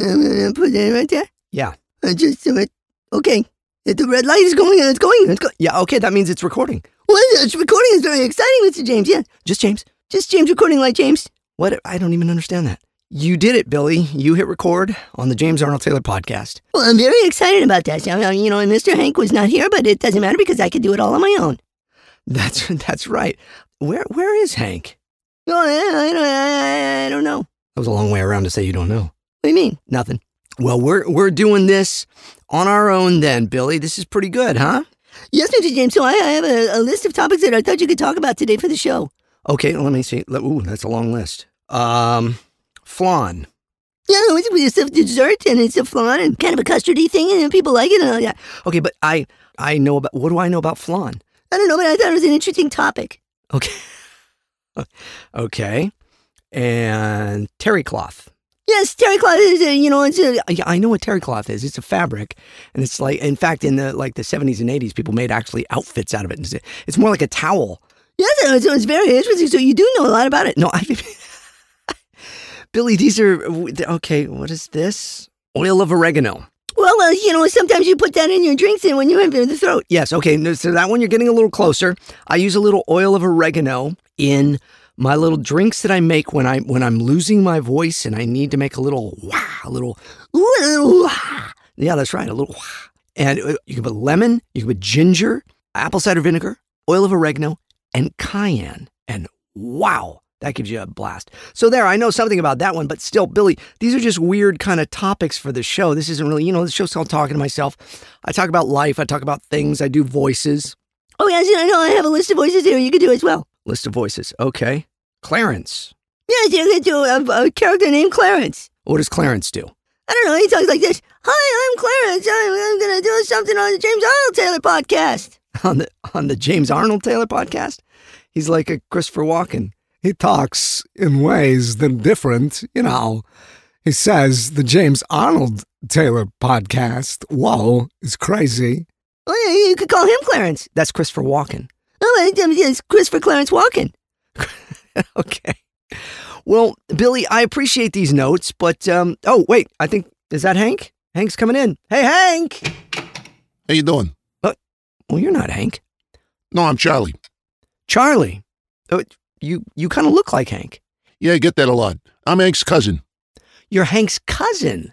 right there. Yeah. I just do it. Okay. The red light is going, and it's going. It's going. Yeah, okay, that means it's recording. Well, it's recording is very exciting, Mr. James. Yeah. Just James. Just James recording like James. What? I don't even understand that. You did it, Billy. You hit record on the James Arnold Taylor podcast. Well, I'm very excited about that. Uh, you know, Mr. Hank was not here, but it doesn't matter because I could do it all on my own. That's that's right. Where where is Hank? No, I, I, I, I don't know. That was a long way around to say you don't know. What do you mean? Nothing. Well, we're we're doing this on our own then, Billy. This is pretty good, huh? Yes, Mr. James. So I, I have a, a list of topics that I thought you could talk about today for the show. Okay, let me see. Ooh, that's a long list. Um, flan. Yeah, it's, it's a dessert and it's a flan and kind of a custardy thing and people like it and all that. Okay, but I I know about what do I know about flan? I don't know, but I thought it was an interesting topic. Okay. okay. And terry cloth. Yes, terry cloth is, you know, it's a, Yeah, I know what terry cloth is. It's a fabric, and it's like, in fact, in the like the seventies and eighties, people made actually outfits out of it. It's, it's more like a towel. yes, it's, it's very interesting. So you do know a lot about it. No, I, Billy, these are okay. What is this? Oil of oregano. Well, uh, you know, sometimes you put that in your drinks and when you have it in the throat. Yes, okay. So that one you're getting a little closer. I use a little oil of oregano in my little drinks that I make when I when I'm losing my voice and I need to make a little wah, a little wah. Yeah, that's right, a little wah. And uh, you can put lemon, you can put ginger, apple cider vinegar, oil of oregano, and cayenne. And wow, that gives you a blast. So there, I know something about that one, but still, Billy, these are just weird kind of topics for the show. This isn't really, you know, the show's called Talking to Myself. I talk about life, I talk about things, I do voices. Oh, yes, I know. I have a list of voices here you could do as well. List of voices. Okay. Clarence. Yes, you could do a, a character named Clarence. What does Clarence do? I don't know. He talks like this. Hi, I'm Clarence. I'm, I'm going to do something on the James Arnold Taylor podcast. On the on the James Arnold Taylor podcast? He's like a Christopher Walken. He talks in ways that are different, you know. He says the James Arnold Taylor podcast, whoa, is crazy. Oh, yeah, you could call him Clarence. That's Christopher Walken. Oh, uh, it's Christopher Clarence Walken. okay. Well, Billy, I appreciate these notes, but um oh wait, I think is that Hank? Hank's coming in. Hey Hank. How you doing? Well, you're not Hank. No, I'm Charlie. Charlie. Oh, you you kind of look like Hank. Yeah, I get that a lot. I'm Hank's cousin. You're Hank's cousin.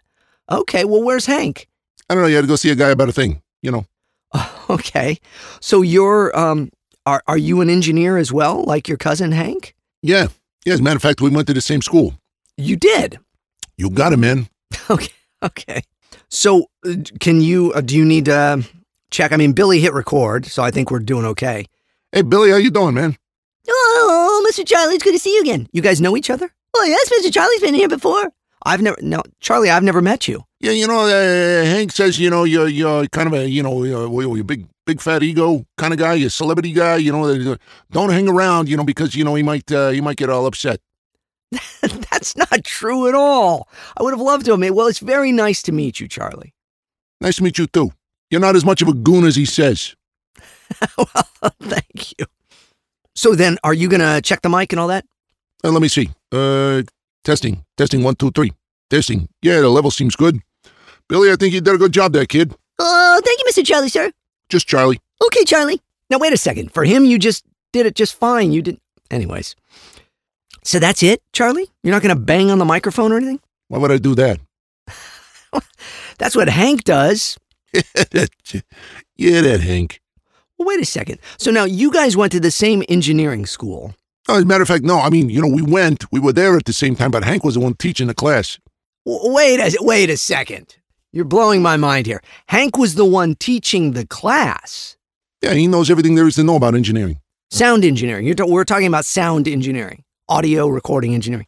Okay, well, where's Hank? I don't know. You had to go see a guy about a thing. You know. Okay. So you're um are are you an engineer as well, like your cousin Hank? Yeah. Yeah. As a matter of fact, we went to the same school. You did. You got him, man. Okay. Okay. So uh, can you uh, do you need to check? I mean, Billy hit record, so I think we're doing okay. Hey, Billy, how you doing, man? Oh, Mr. Charlie, it's good to see you again. You guys know each other? Oh, yes, Mr. Charlie's been here before. I've never no Charlie. I've never met you. Yeah, you know, uh, Hank says, you know, you're you're kind of a, you know, you're, you're big big fat ego kind of guy, you're a celebrity guy. You know, uh, don't hang around, you know, because you know he might uh, he might get all upset. That's not true at all. I would have loved to have met. Well, it's very nice to meet you, Charlie. Nice to meet you too. You're not as much of a goon as he says. well, thank you. So then, are you gonna check the mic and all that? Uh, let me see. Uh, testing, testing, one, two, three. Testing. Yeah, the level seems good. Billy, I think you did a good job there, kid. Oh, thank you, Mr. Charlie, sir. Just Charlie. Okay, Charlie. Now wait a second. For him, you just did it just fine. You didn't. anyways. So that's it, Charlie. You're not gonna bang on the microphone or anything. Why would I do that? That's what Hank does. yeah, that Hank. Well, wait a second. So now you guys went to the same engineering school. As a matter of fact, no. I mean, you know, we went, we were there at the same time, but Hank was the one teaching the class. W- Wait a wait a second. You're blowing my mind here. Hank was the one teaching the class. Yeah, he knows everything there is to know about engineering. Sound engineering. You're t- we're talking about sound engineering, audio recording engineering.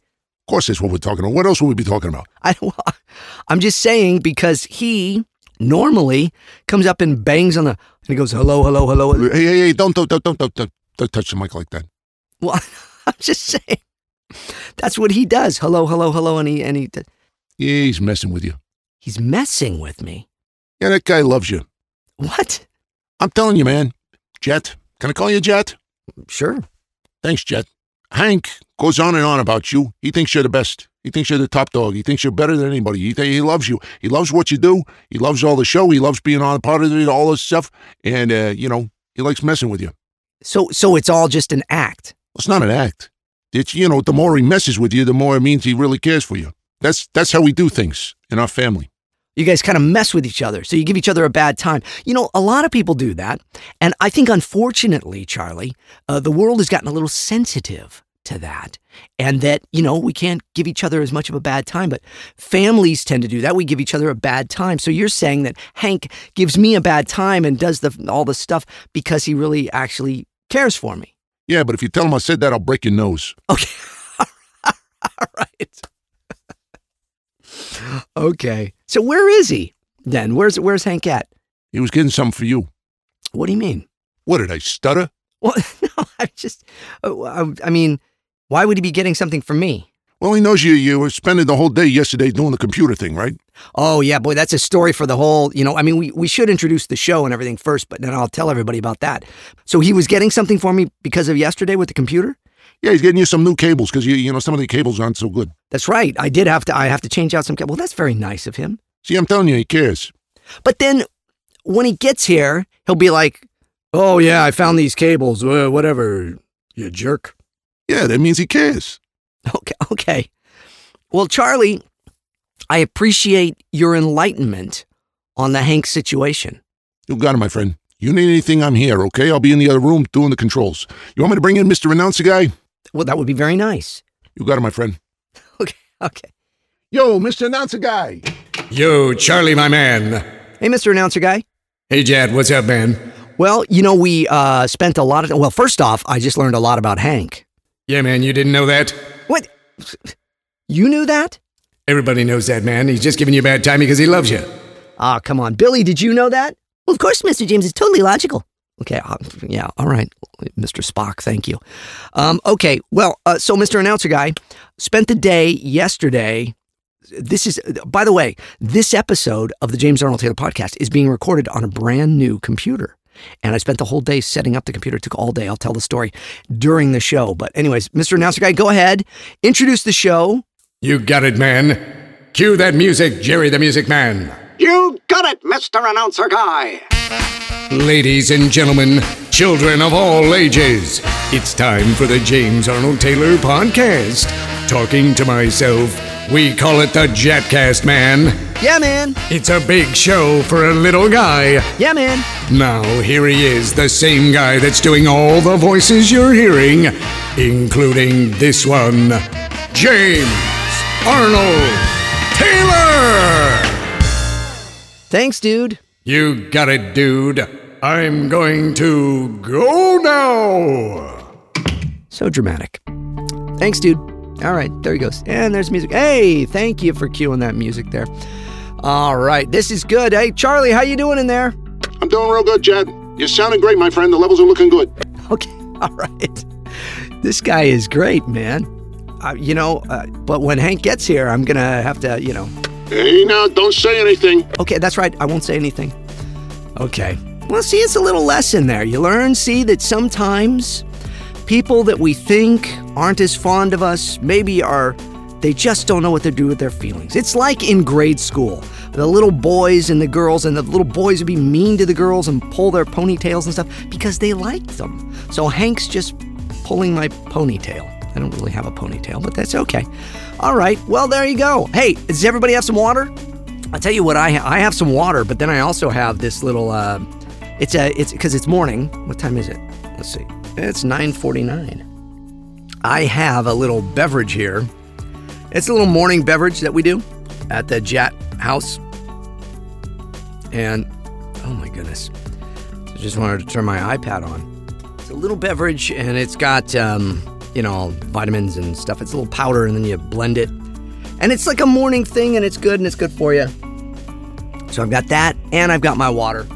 Of course, that's what we're talking about. What else would we be talking about? I, well, I'm just saying because he normally comes up and bangs on the and he goes hello, hello, hello. Hey, hey, hey! Don't, don't, don't, don't, don't, don't, don't touch the mic like that. Well, I'm just saying that's what he does. Hello, hello, hello, and he and he Yeah, he's messing with you. he's messing with me. Yeah, that guy loves you. What? I'm telling you, man. Jet. Can I call you Jet? Sure. Thanks, Jet. Hank goes on and on about you. He thinks you're the best. He thinks you're the top dog. He thinks you're better than anybody. He th- he loves you. He loves what you do. He loves all the show. He loves being on a part of it, all this stuff. And uh, you know, he likes messing with you. So so it's all just an act. It's not an act. It's you know, the more he messes with you, the more it means he really cares for you. That's that's how we do things in our family. You guys kind of mess with each other. So you give each other a bad time. You know, a lot of people do that. And I think, unfortunately, Charlie, uh, the world has gotten a little sensitive to that. And that, you know, we can't give each other as much of a bad time, but families tend to do that. We give each other a bad time. So you're saying that Hank gives me a bad time and does the all the stuff because he really actually cares for me. Yeah, but if you tell him I said that, I'll break your nose. Okay. all right. okay. So where is he then? Where's where's Hank at? He was getting something for you. What do you mean? What did I stutter? Well, no, I just, uh, I, I mean, why would he be getting something for me? Well, he knows you. You were spending the whole day yesterday doing the computer thing, right? Oh yeah, boy, that's a story for the whole. You know, I mean, we we should introduce the show and everything first, but then I'll tell everybody about that. So he was getting something for me because of yesterday with the computer. Yeah, he's getting you some new cables because you you know some of the cables aren't so good. That's right. I did have to. I have to change out some. ca- Well, that's very nice of him. See, I'm telling you, he cares. But then when he gets here, he'll be like, "Oh yeah, I found these cables. Uh, whatever, you jerk." Yeah, that means he cares. Okay, okay. Well, Charlie, I appreciate your enlightenment on the Hank situation. You got it, my friend. You need anything, I'm here, okay? I'll be in the other room doing the controls. You want me to bring in Mr. Announcer Guy? Well, that would be very nice. You got it, my friend. Okay, okay. Yo, Mr. Announcer Guy. Yo, Charlie, my man. Hey, Mr. Announcer Guy. Hey, Jad, what's up, man? Well, you know, we uh, spent a lot of. Time. Well, first off, I just learned a lot about Hank. Yeah, man, you didn't know that? What? You knew that? Everybody knows that, man. He's just giving you a bad time because he loves you. Ah, come on, Billy. Did you know that? Well, of course, Mr. James. It's totally logical. Okay, uh, yeah, all right, Mr. Spock, thank you. Um, okay, well, uh, so Mr. Announcer Guy spent the day yesterday. This is, by the way, this episode of the James Arnold Taylor podcast is being recorded on a brand new computer. And I spent the whole day setting up the computer. It took all day. I'll tell the story during the show. But, anyways, Mr. Announcer Guy, go ahead, introduce the show. You got it, man. Cue that music, Jerry the Music Man. You got it, Mr. Announcer Guy. Ladies and gentlemen, children of all ages, it's time for the James Arnold Taylor podcast. Talking to myself, we call it the Jetcast, man. Yeah, man. It's a big show for a little guy. Yeah, man. Now, here he is, the same guy that's doing all the voices you're hearing, including this one James Arnold Taylor! Thanks, dude. You got it, dude. I'm going to go now. So dramatic. Thanks, dude. All right, there he goes. And there's music. Hey, thank you for cueing that music there. All right, this is good. Hey, Charlie, how you doing in there? I'm doing real good, Jed. You're sounding great, my friend. The levels are looking good. Okay, all right. This guy is great, man. Uh, you know, uh, but when Hank gets here, I'm gonna have to, you know. Hey, now, don't say anything. Okay, that's right. I won't say anything. Okay. Well, see, it's a little lesson there. You learn, see, that sometimes people that we think aren't as fond of us maybe are, they just don't know what to do with their feelings. It's like in grade school. The little boys and the girls, and the little boys would be mean to the girls and pull their ponytails and stuff because they liked them. So Hank's just pulling my ponytail. I don't really have a ponytail, but that's okay. All right, well, there you go. Hey, does everybody have some water? I'll tell you what I ha- I have some water, but then I also have this little. Uh, it's a it's because it's morning. What time is it? Let's see. It's nine forty nine. I have a little beverage here. It's a little morning beverage that we do at the Jet House. And oh my goodness, I just wanted to turn my iPad on. It's a little beverage, and it's got um, you know vitamins and stuff. It's a little powder, and then you blend it, and it's like a morning thing, and it's good, and it's good for you. So I've got that, and I've got my water.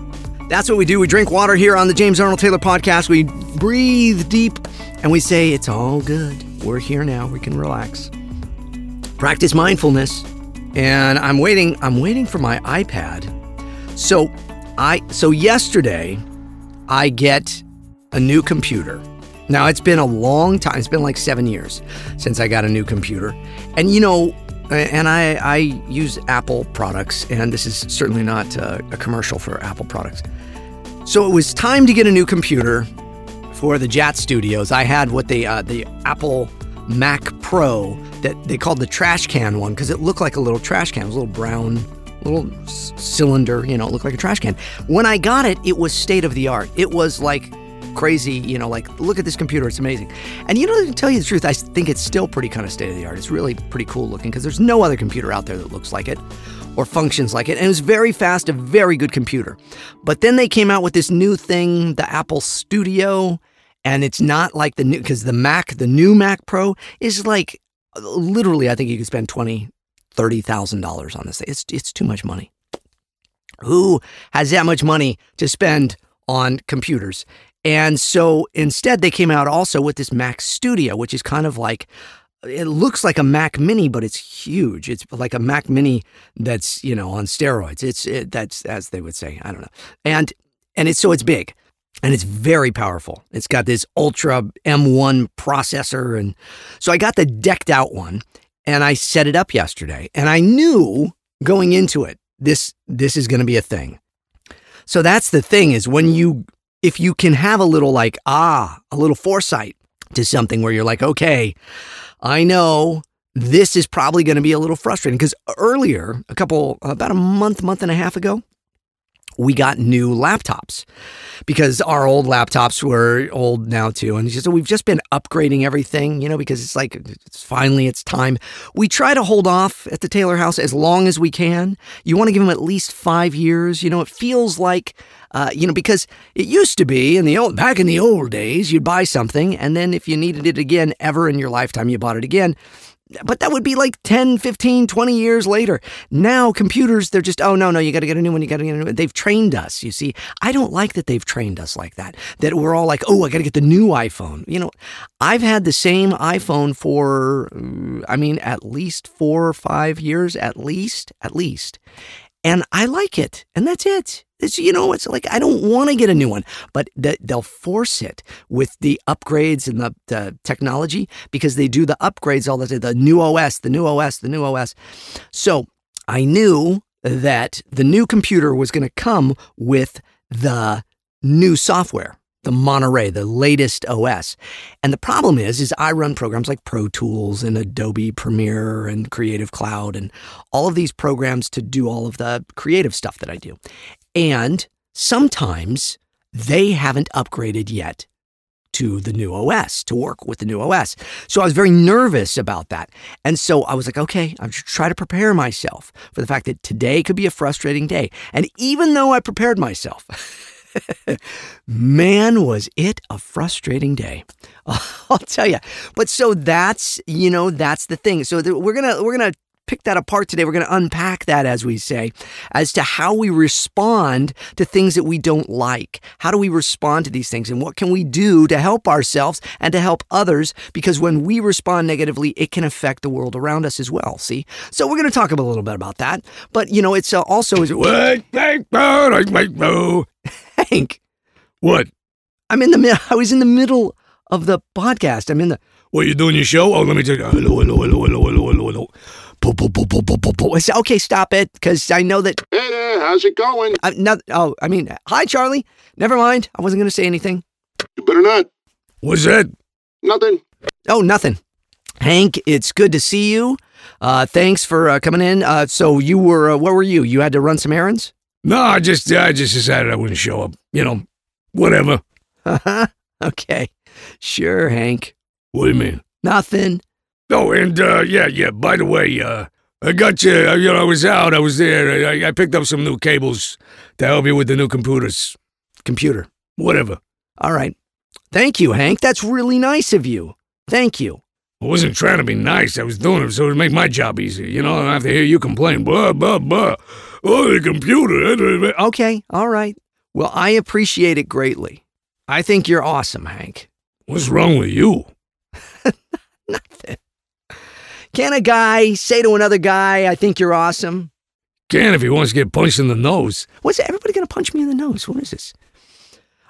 That's what we do. We drink water here on the James Arnold Taylor podcast. We breathe deep, and we say it's all good. We're here now. We can relax. Practice mindfulness, and I'm waiting. I'm waiting for my iPad. So I so yesterday I get a new computer. Now, it's been a long time. It's been like seven years since I got a new computer. And, you know, and I, I use Apple products, and this is certainly not uh, a commercial for Apple products. So it was time to get a new computer for the Jat Studios. I had what they, uh, the Apple Mac Pro that they called the trash can one because it looked like a little trash can. It was a little brown, little s- cylinder, you know, it looked like a trash can. When I got it, it was state of the art. It was like crazy, you know, like look at this computer, it's amazing. And you know, to tell you the truth, I think it's still pretty kind of state of the art. It's really pretty cool looking because there's no other computer out there that looks like it or functions like it. And it was very fast, a very good computer. But then they came out with this new thing, the Apple Studio, and it's not like the new because the Mac, the new Mac Pro is like literally, I think you could spend twenty, thirty thousand dollars on this. It's it's too much money. Who has that much money to spend on computers? And so instead, they came out also with this Mac Studio, which is kind of like it looks like a Mac Mini, but it's huge. It's like a Mac Mini that's you know on steroids. It's it, that's as they would say. I don't know. And and it's so it's big and it's very powerful. It's got this Ultra M1 processor, and so I got the decked out one, and I set it up yesterday, and I knew going into it this this is going to be a thing. So that's the thing is when you if you can have a little like ah a little foresight to something where you're like okay I know this is probably going to be a little frustrating. Because earlier, a couple, about a month, month and a half ago, we got new laptops because our old laptops were old now too. And so we've just been upgrading everything, you know, because it's like, it's finally it's time. We try to hold off at the Taylor house as long as we can. You want to give them at least five years. You know, it feels like, uh, you know, because it used to be in the old, back in the old days, you'd buy something and then if you needed it again ever in your lifetime, you bought it again but that would be like 10, 15, 20 years later. Now, computers, they're just, oh, no, no, you got to get a new one. You got to get a new one. They've trained us, you see. I don't like that they've trained us like that, that we're all like, oh, I got to get the new iPhone. You know, I've had the same iPhone for, I mean, at least four or five years, at least, at least. And I like it. And that's it. It's, you know, it's like I don't want to get a new one, but the, they'll force it with the upgrades and the, the technology because they do the upgrades all the time. The new OS, the new OS, the new OS. So I knew that the new computer was going to come with the new software, the Monterey, the latest OS. And the problem is, is I run programs like Pro Tools and Adobe Premiere and Creative Cloud and all of these programs to do all of the creative stuff that I do. And sometimes they haven't upgraded yet to the new OS, to work with the new OS. So I was very nervous about that. And so I was like, okay, I'm just try to prepare myself for the fact that today could be a frustrating day. And even though I prepared myself, man, was it a frustrating day. I'll tell you. But so that's, you know, that's the thing. So we're going to we're going to pick that apart today. We're going to unpack that, as we say, as to how we respond to things that we don't like. How do we respond to these things? And what can we do to help ourselves and to help others? Because when we respond negatively, it can affect the world around us as well. See? So we're going to talk a little bit about that. But, you know, it's uh, also. Is Hank, What? I'm in the mid- I was in the middle of the podcast. I'm in the. What, you doing your show? Oh, let me tell you. Hello, hello, hello, hello, hello, hello, hello. Po, po, po, po, po, po, po. I said, Okay, stop it, because I know that. Hey there, how's it going? I'm not, oh, I mean, hi, Charlie. Never mind. I wasn't going to say anything. You better not. What's that? Nothing. Oh, nothing. Hank, it's good to see you. Uh, thanks for uh, coming in. Uh, so you were, uh, what were you? You had to run some errands? No, I just, I just decided I wouldn't show up. You know, whatever. Uh-huh. Okay. Sure, Hank. What do you mean? Nothing. Oh, and uh, yeah, yeah. By the way, uh, I got you. uh, You know, I was out. I was there. I, I picked up some new cables to help you with the new computers. Computer. Whatever. All right. Thank you, Hank. That's really nice of you. Thank you. I wasn't trying to be nice. I was doing it so it would make my job easier. You know, I don't have to hear you complain. Blah blah blah. Oh, the computer. Eh? Okay. All right. Well, I appreciate it greatly. I think you're awesome, Hank. What's wrong with you? Nothing. Can a guy say to another guy, I think you're awesome? Can if he wants to get punched in the nose. What's everybody going to punch me in the nose? What is this?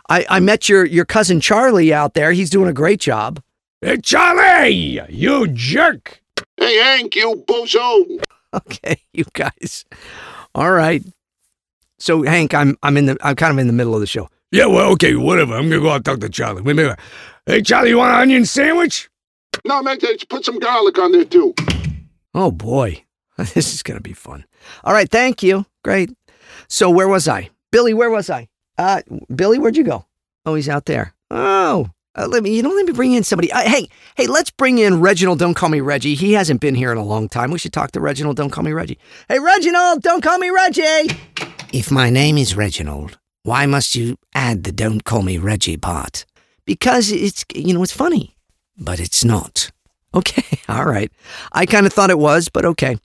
I, I met your your cousin Charlie out there. He's doing a great job. Hey, Charlie, you jerk. Hey, Hank, you bozo. Okay, you guys. All right. So Hank, I'm I'm in the I'm kind of in the middle of the show. Yeah, well, okay, whatever. I'm gonna go out and talk to Charlie. Wait a minute. Hey, Charlie, you want an onion sandwich? No, man, just put some garlic on there, too. Oh boy, this is gonna be fun. All right, thank you. Great. So where was I, Billy? Where was I? Uh, Billy, where'd you go? Oh, he's out there. Oh, uh, let me. You don't let me bring in somebody. Uh, hey, hey, let's bring in Reginald. Don't call me Reggie. He hasn't been here in a long time. We should talk to Reginald. Don't call me Reggie. Hey, Reginald. Don't call me Reggie. If my name is Reginald, why must you add the don't call me Reggie part? Because it's you know it's funny. But it's not. Okay, all right. I kind of thought it was, but okay.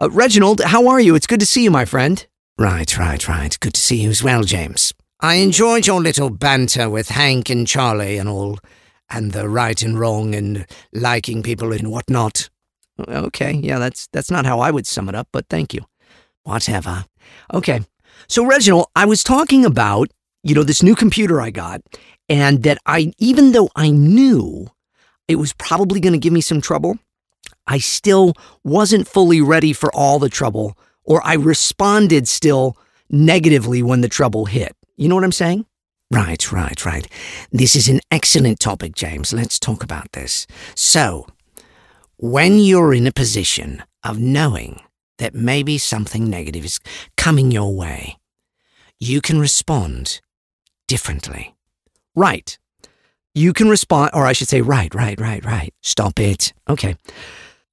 Uh, Reginald, how are you? It's good to see you, my friend. Right, right, right. Good to see you as well, James. I enjoyed your little banter with Hank and Charlie and all, and the right and wrong and liking people and whatnot. Okay, yeah, that's that's not how I would sum it up, but thank you. Whatever. Okay. So Reginald, I was talking about, you know, this new computer I got and that I even though I knew it was probably going to give me some trouble, I still wasn't fully ready for all the trouble or I responded still negatively when the trouble hit. You know what I'm saying? Right, right, right. This is an excellent topic, James. Let's talk about this. So, when you're in a position of knowing that maybe something negative is coming your way, you can respond differently. Right. You can respond, or I should say, right, right, right, right. Stop it. Okay.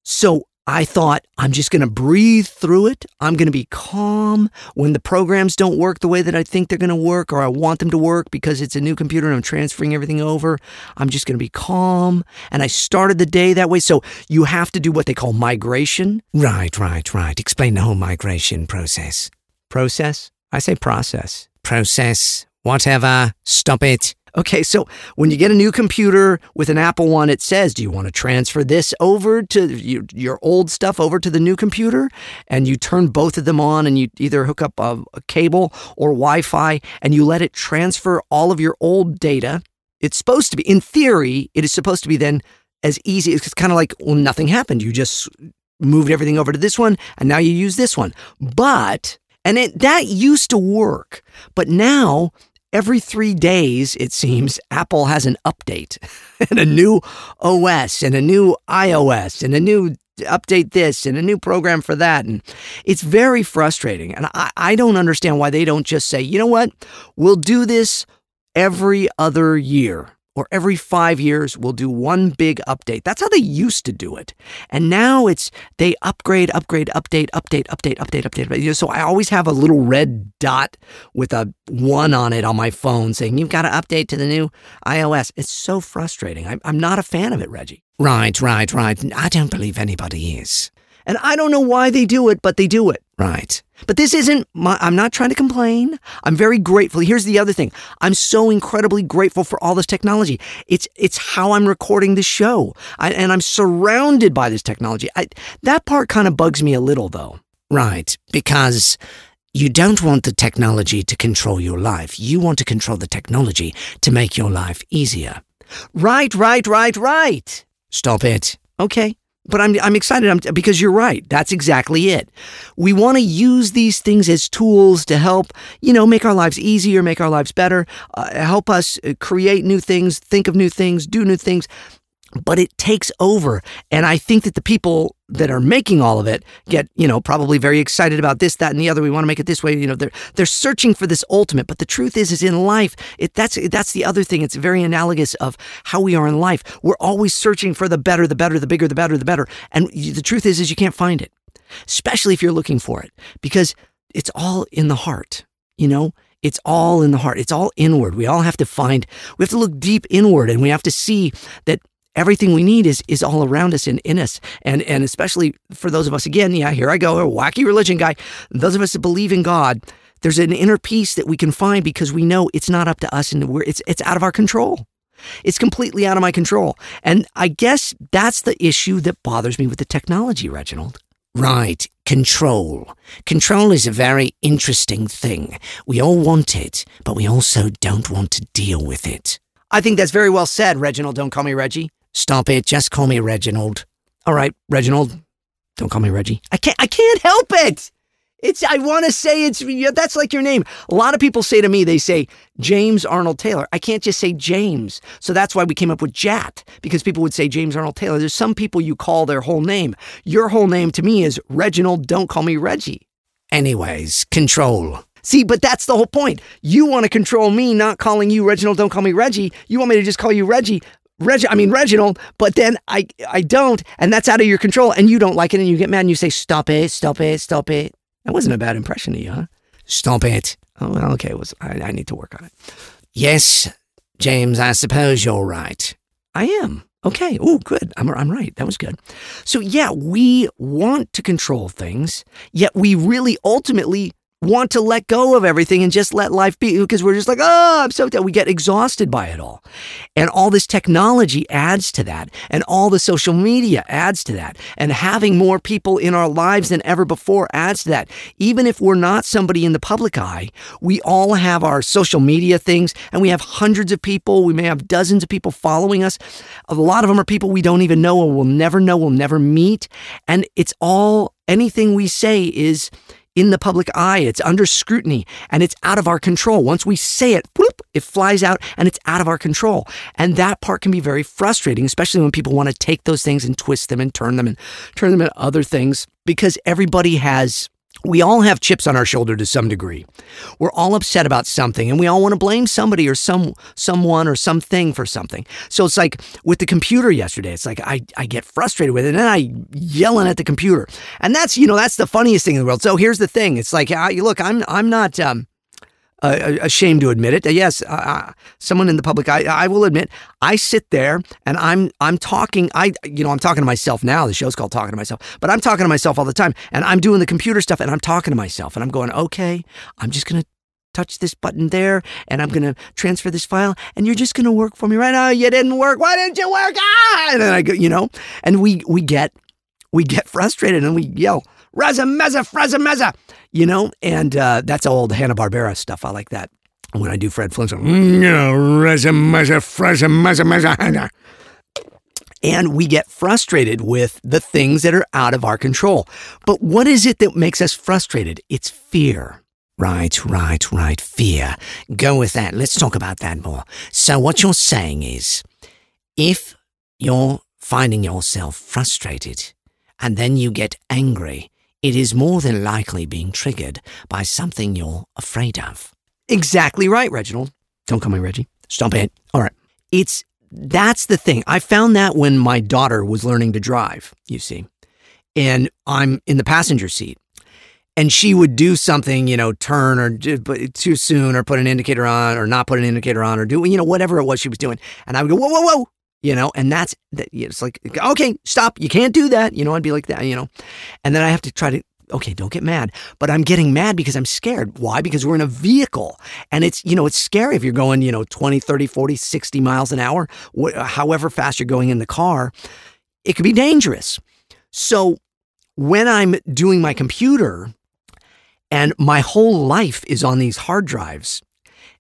So I thought I'm just going to breathe through it. I'm going to be calm when the programs don't work the way that I think they're going to work or I want them to work because it's a new computer and I'm transferring everything over. I'm just going to be calm. And I started the day that way. So you have to do what they call migration. Right, right, right. Explain the whole migration process. Process? I say process. Process, whatever. Stop it. Okay, so when you get a new computer with an Apple one, it says, Do you want to transfer this over to your, your old stuff over to the new computer? And you turn both of them on and you either hook up a, a cable or Wi Fi and you let it transfer all of your old data. It's supposed to be, in theory, it is supposed to be then as easy. It's kind of like, well, nothing happened. You just moved everything over to this one and now you use this one. But, and it, that used to work. But now, every three days, it seems, Apple has an update and a new OS and a new iOS and a new update this and a new program for that. And it's very frustrating. And I, I don't understand why they don't just say, you know what, we'll do this every other year. Or every five years, we'll do one big update. That's how they used to do it. And now it's they upgrade, upgrade, update, update, update, update, update. So I always have a little red dot with a one on it on my phone saying, You've got to update to the new iOS. It's so frustrating. I'm, I'm not a fan of it, Reggie. Right, right, right. I don't believe anybody is. And I don't know why they do it, but they do it. Right. But this isn't my, I'm not trying to complain. I'm very grateful. Here's the other thing. I'm so incredibly grateful for all this technology. It's, it's how I'm recording the show. I, and I'm surrounded by this technology. I, that part kind of bugs me a little though. Right. Because you don't want the technology to control your life. You want to control the technology to make your life easier. Right, right, right, right. Stop it. Okay. But I'm, I'm excited I'm, because you're right. That's exactly it. We want to use these things as tools to help, you know, make our lives easier, make our lives better, uh, help us create new things, think of new things, do new things. But it takes over. And I think that the people that are making all of it get, you know, probably very excited about this, that, and the other. We want to make it this way. You know, they're they're searching for this ultimate. But the truth is, is in life, it that's that's the other thing. It's very analogous of how we are in life. We're always searching for the better, the better, the bigger, the better, the better. And the truth is, is you can't find it, especially if you're looking for it, because it's all in the heart. You know, it's all in the heart. It's all inward. We all have to find, we have to look deep inward and we have to see that everything we need is is all around us and in us. And and especially for those of us again, yeah, here I go, a wacky religion guy. Those of us that believe in God, there's an inner peace that we can find because we know it's not up to us and we're it's it's out of our control. It's completely out of my control. And I guess that's the issue that bothers me with the technology, Reginald. Right, control. Control is a very interesting thing. We all want it, but we also don't want to deal with it. I think that's very well said, Reginald. Don't call me Reggie. Stop it, just call me Reginald. All right, Reginald. Don't call me Reggie. I can't. I can't help it. It's. I want to say it's. That's like your name. A lot of people say to me, they say James Arnold Taylor. I can't just say James. So that's why we came up with Jat because people would say James Arnold Taylor. There's some people you call their whole name. Your whole name to me is Reginald. Don't call me Reggie. Anyways, control. See, but that's the whole point. You want to control me, not calling you Reginald. Don't call me Reggie. You want me to just call you Reggie. Reg, I mean Reginald, but then I I don't, and that's out of your control, and you don't like it, and you get mad, and you say, "Stop it, stop it, stop it." That wasn't a bad impression of you, huh? Stop it. Oh, well, okay. Was I, I need to work on it. Yes, James, I suppose you're right. I am. Okay. Oh, good. I'm, I'm right. That was good. So, yeah, we want to control things, yet we really ultimately want to let go of everything and just let life be because we're just like, oh, I'm so dead. We get exhausted by it all. And all this technology adds to that. And all the social media adds to that. And having more people in our lives than ever before adds to that. Even if we're not somebody in the public eye, we all have our social media things and we have hundreds of people. We may have dozens of people following us. A lot of them are people we don't even know or we'll never know, we'll never meet. And it's all anything we say is in the public eye. It's under scrutiny and it's out of our control. Once we say it, whoop, it flies out and it's out of our control. And that part can be very frustrating, especially when people want to take those things and twist them and turn them and turn them into other things because everybody has we all have chips on our shoulder to some degree. We're all upset about something and we all want to blame somebody or some someone or something for something. So it's like with the computer yesterday, it's like I, I get frustrated with it and then I yelling at the computer. And that's, you know, that's the funniest thing in the world. So here's the thing. It's like, I, look, I'm I'm not um, uh, ashamed to admit it. Yes, uh, someone in the public, I, I will admit, I sit there and I'm I'm talking. I you know I'm talking to myself now. The show's called Talking to Myself, but I'm talking to myself all the time, and I'm doing the computer stuff, and I'm talking to myself, and I'm going, okay, I'm just gonna touch this button there, and I'm gonna transfer this file, and you're just gonna work for me right now. You didn't work. Why didn't you work? Ah! And then I go, you know, and we we get we get frustrated and we yell, Reza Meza, Freza Meza you know, and uh, that's old Hanna Barbera stuff. I like that when I do Fred Flintstone. No, Reza Meza, Freza Meza, Meza, and we get frustrated with the things that are out of our control. But what is it that makes us frustrated? It's fear. Right, right, right. Fear. Go with that. Let's talk about that more. So, what you're saying is if you're finding yourself frustrated and then you get angry, it is more than likely being triggered by something you're afraid of. Exactly right, Reginald. Don't call me Reggie. Stop it. All right. It's that's the thing. I found that when my daughter was learning to drive, you see, and I'm in the passenger seat. And she would do something, you know, turn or but too soon or put an indicator on or not put an indicator on or do, you know, whatever it was she was doing. And I would go, whoa, whoa, whoa, you know, and that's that. It's like, okay, stop. You can't do that. You know, I'd be like that, you know, and then I have to try to. Okay, don't get mad. But I'm getting mad because I'm scared. Why? Because we're in a vehicle. And it's, you know, it's scary if you're going, you know, 20, 30, 40, 60 miles an hour, wh- however fast you're going in the car. It could be dangerous. So when I'm doing my computer and my whole life is on these hard drives,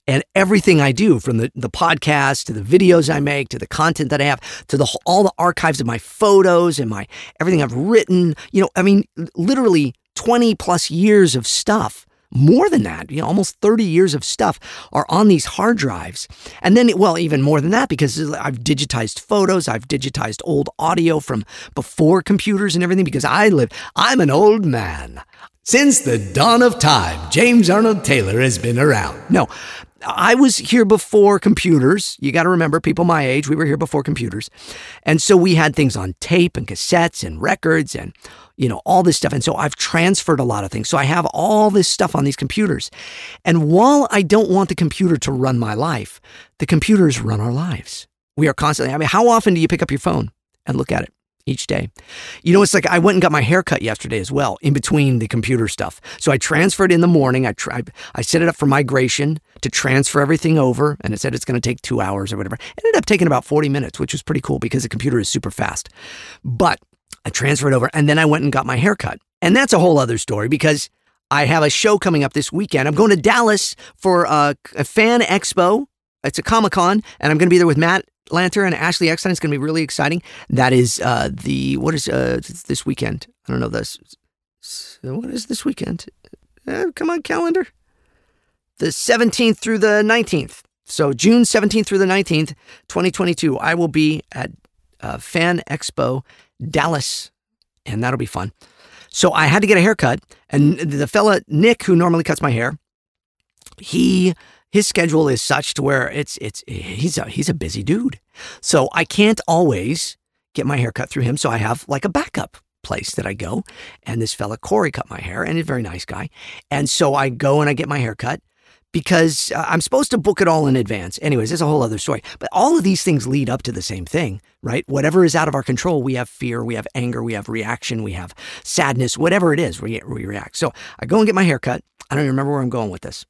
and everything I do from the, the podcast to the videos I make to the content that I have to the all the archives of my photos and my everything I've written, you know, I mean, literally 20 plus years of stuff more than that, you know, almost 30 years of stuff are on these hard drives. And then, well, even more than that, because I've digitized photos, I've digitized old audio from before computers and everything, because I live, I'm an old man. Since the dawn of time, James Arnold Taylor has been around. No, I was here before computers. You got to remember, people my age, we were here before computers. And so we had things on tape and cassettes and records and, you know, all this stuff. And so I've transferred a lot of things. So I have all this stuff on these computers. And while I don't want the computer to run my life, the computers run our lives. We are constantly, I mean, how often do you pick up your phone and look at it? Each day. You know, it's like I went and got my hair cut yesterday as well, in between the computer stuff. So I transferred in the morning. I tried, I set it up for migration to transfer everything over, and it said it's going to take two hours or whatever. It ended up taking about 40 minutes, which was pretty cool because the computer is super fast. But I transferred over and then I went and got my hair cut. And that's a whole other story because I have a show coming up this weekend. I'm going to Dallas for a, a fan expo. It's a Comic Con, and I'm going to be there with Matt Lanter and Ashley Eckstein. It's going to be really exciting. That is uh, the what is uh, this weekend? I don't know this. What is this weekend? Uh, come on, calendar. The 17th through the 19th. So June 17th through the 19th, 2022. I will be at uh, Fan Expo Dallas, and that'll be fun. So I had to get a haircut, and the fella Nick, who normally cuts my hair, he his schedule is such to where it's it's he's a he's a busy dude. So I can't always get my hair cut through him. So I have like a backup place that I go, and this fella Corey cut my hair, and he's a very nice guy. And so I go and I get my hair cut because uh, I'm supposed to book it all in advance. Anyways, it's a whole other story. But all of these things lead up to the same thing, right? Whatever is out of our control, we have fear, we have anger, we have reaction, we have sadness, whatever it is, we, we react. So I go and get my hair cut. I don't even remember where I'm going with this.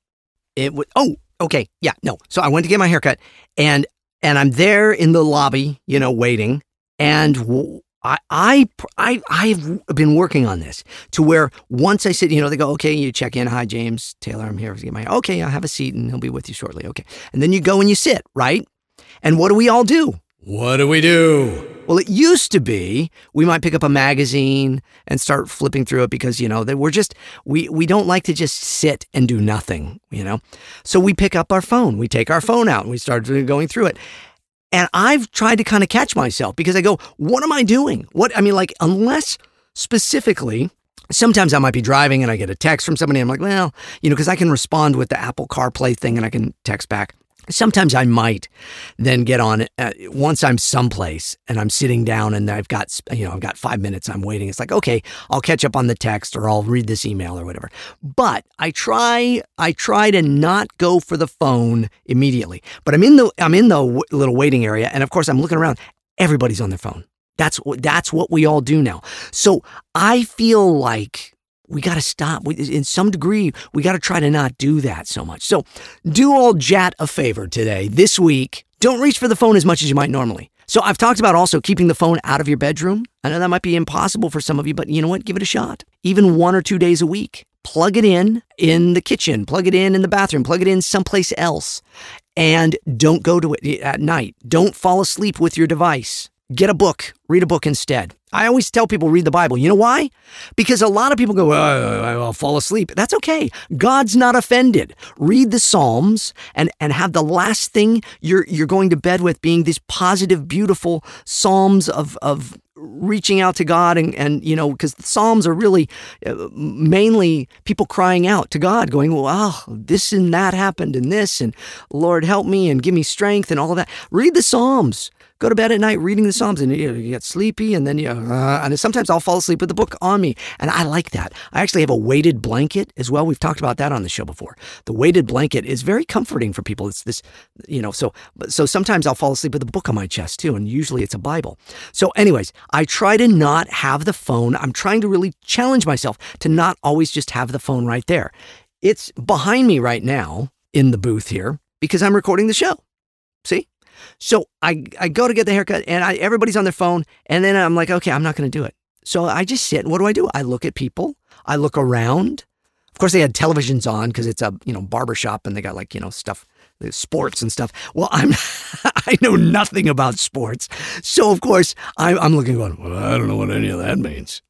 It would, oh, okay. Yeah, no. So I went to get my haircut, and, and I'm there in the lobby, you know, waiting. And I, I, I, I've been working on this to where once I sit, you know, they go, okay, you check in. Hi, James Taylor. I'm here to get my, okay, I'll have a seat and he'll be with you shortly. Okay. And then you go and you sit, right? And what do we all do? What do we do? Well, it used to be we might pick up a magazine and start flipping through it because, you know, that we're just, we, we don't like to just sit and do nothing, you know? So we pick up our phone, we take our phone out and we start going through it. And I've tried to kind of catch myself because I go, what am I doing? What, I mean, like, unless specifically, sometimes I might be driving and I get a text from somebody. I'm like, well, you know, because I can respond with the Apple CarPlay thing and I can text back. Sometimes I might then get on uh, once I'm someplace and I'm sitting down and I've got you know I've got five minutes I'm waiting. It's like okay I'll catch up on the text or I'll read this email or whatever. But I try I try to not go for the phone immediately. But I'm in the I'm in the w- little waiting area and of course I'm looking around. Everybody's on their phone. That's that's what we all do now. So I feel like we got to stop. We, in some degree, we got to try to not do that so much. So, do old Jat a favor today, this week. Don't reach for the phone as much as you might normally. So, I've talked about also keeping the phone out of your bedroom. I know that might be impossible for some of you, but you know what? Give it a shot. Even one or two days a week. Plug it in in the kitchen, plug it in in the bathroom, plug it in someplace else, and don't go to it at night. Don't fall asleep with your device. Get a book, read a book instead. I always tell people read the Bible. You know why? Because a lot of people go, oh, I'll fall asleep. That's okay. God's not offended. Read the Psalms and, and have the last thing you're, you're going to bed with being these positive, beautiful Psalms of, of reaching out to God and, and you know, because the Psalms are really uh, mainly people crying out to God, going, well, this and that happened and this, and Lord, help me and give me strength and all that. Read the Psalms go to bed at night reading the Psalms, and you, you get sleepy, and then you, uh, and sometimes I'll fall asleep with the book on me, and I like that. I actually have a weighted blanket as well. We've talked about that on the show before. The weighted blanket is very comforting for people. It's this, you know, so so sometimes I'll fall asleep with a book on my chest too, and usually it's a Bible. So, anyways, I try to not have the phone. I'm trying to really challenge myself to not always just have the phone right there. It's behind me right now in the booth here because I'm recording the show. See? So I, I go to get the haircut and I, everybody's on their phone. And then I'm like, okay, I'm not going to do it. So I just sit. What do I do? I look at people. I look around. Of course, they had televisions on because it's a you know barber shop and they got like you know stuff, sports and stuff. Well, I'm I know nothing about sports, so of course I'm, I'm looking going. Well, I don't know what any of that means.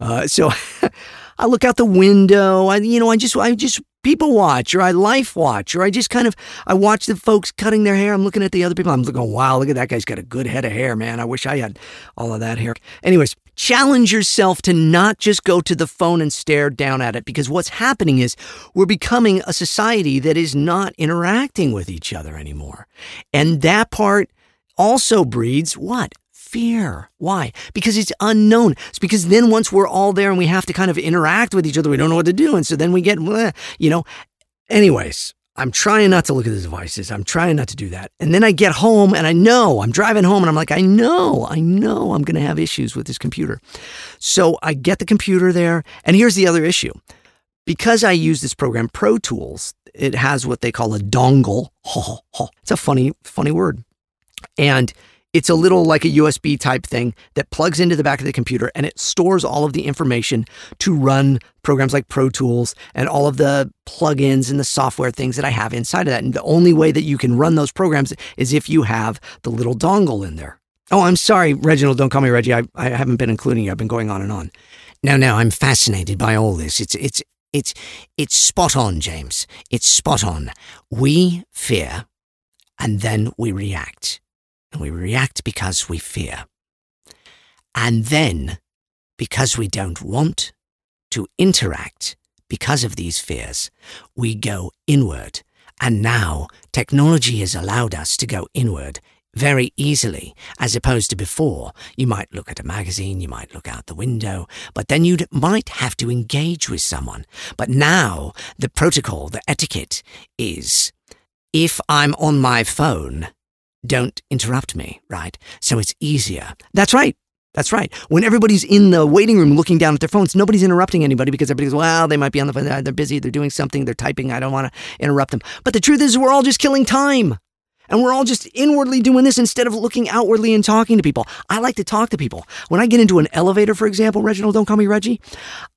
Uh, so I look out the window. I you know I just I just people watch or I life watch or I just kind of I watch the folks cutting their hair. I'm looking at the other people. I'm looking, wow, look at that guy's got a good head of hair, man. I wish I had all of that hair. Anyways, challenge yourself to not just go to the phone and stare down at it because what's happening is we're becoming a society that is not interacting with each other anymore. And that part also breeds what? Fear. Why? Because it's unknown. It's because then once we're all there and we have to kind of interact with each other, we don't know what to do. And so then we get, you know, anyways, I'm trying not to look at the devices. I'm trying not to do that. And then I get home and I know I'm driving home and I'm like, I know, I know I'm going to have issues with this computer. So I get the computer there. And here's the other issue because I use this program, Pro Tools, it has what they call a dongle. It's a funny, funny word. And It's a little like a USB type thing that plugs into the back of the computer and it stores all of the information to run programs like Pro Tools and all of the plugins and the software things that I have inside of that. And the only way that you can run those programs is if you have the little dongle in there. Oh, I'm sorry, Reginald. Don't call me Reggie. I, I haven't been including you. I've been going on and on. No, no, I'm fascinated by all this. It's it's it's it's spot on, James. It's spot on. We fear and then we react. And we react because we fear. And then, because we don't want to interact because of these fears, we go inward. And now technology has allowed us to go inward very easily, as opposed to before. You might look at a magazine, you might look out the window, but then you might have to engage with someone. But now the protocol, the etiquette is if I'm on my phone, don't interrupt me, right? So it's easier. That's right. That's right. When everybody's in the waiting room looking down at their phones, nobody's interrupting anybody because everybody's, well, they might be on the phone. They're busy. They're doing something. They're typing. I don't want to interrupt them. But the truth is, we're all just killing time. And we're all just inwardly doing this instead of looking outwardly and talking to people. I like to talk to people. When I get into an elevator, for example, Reginald, don't call me Reggie,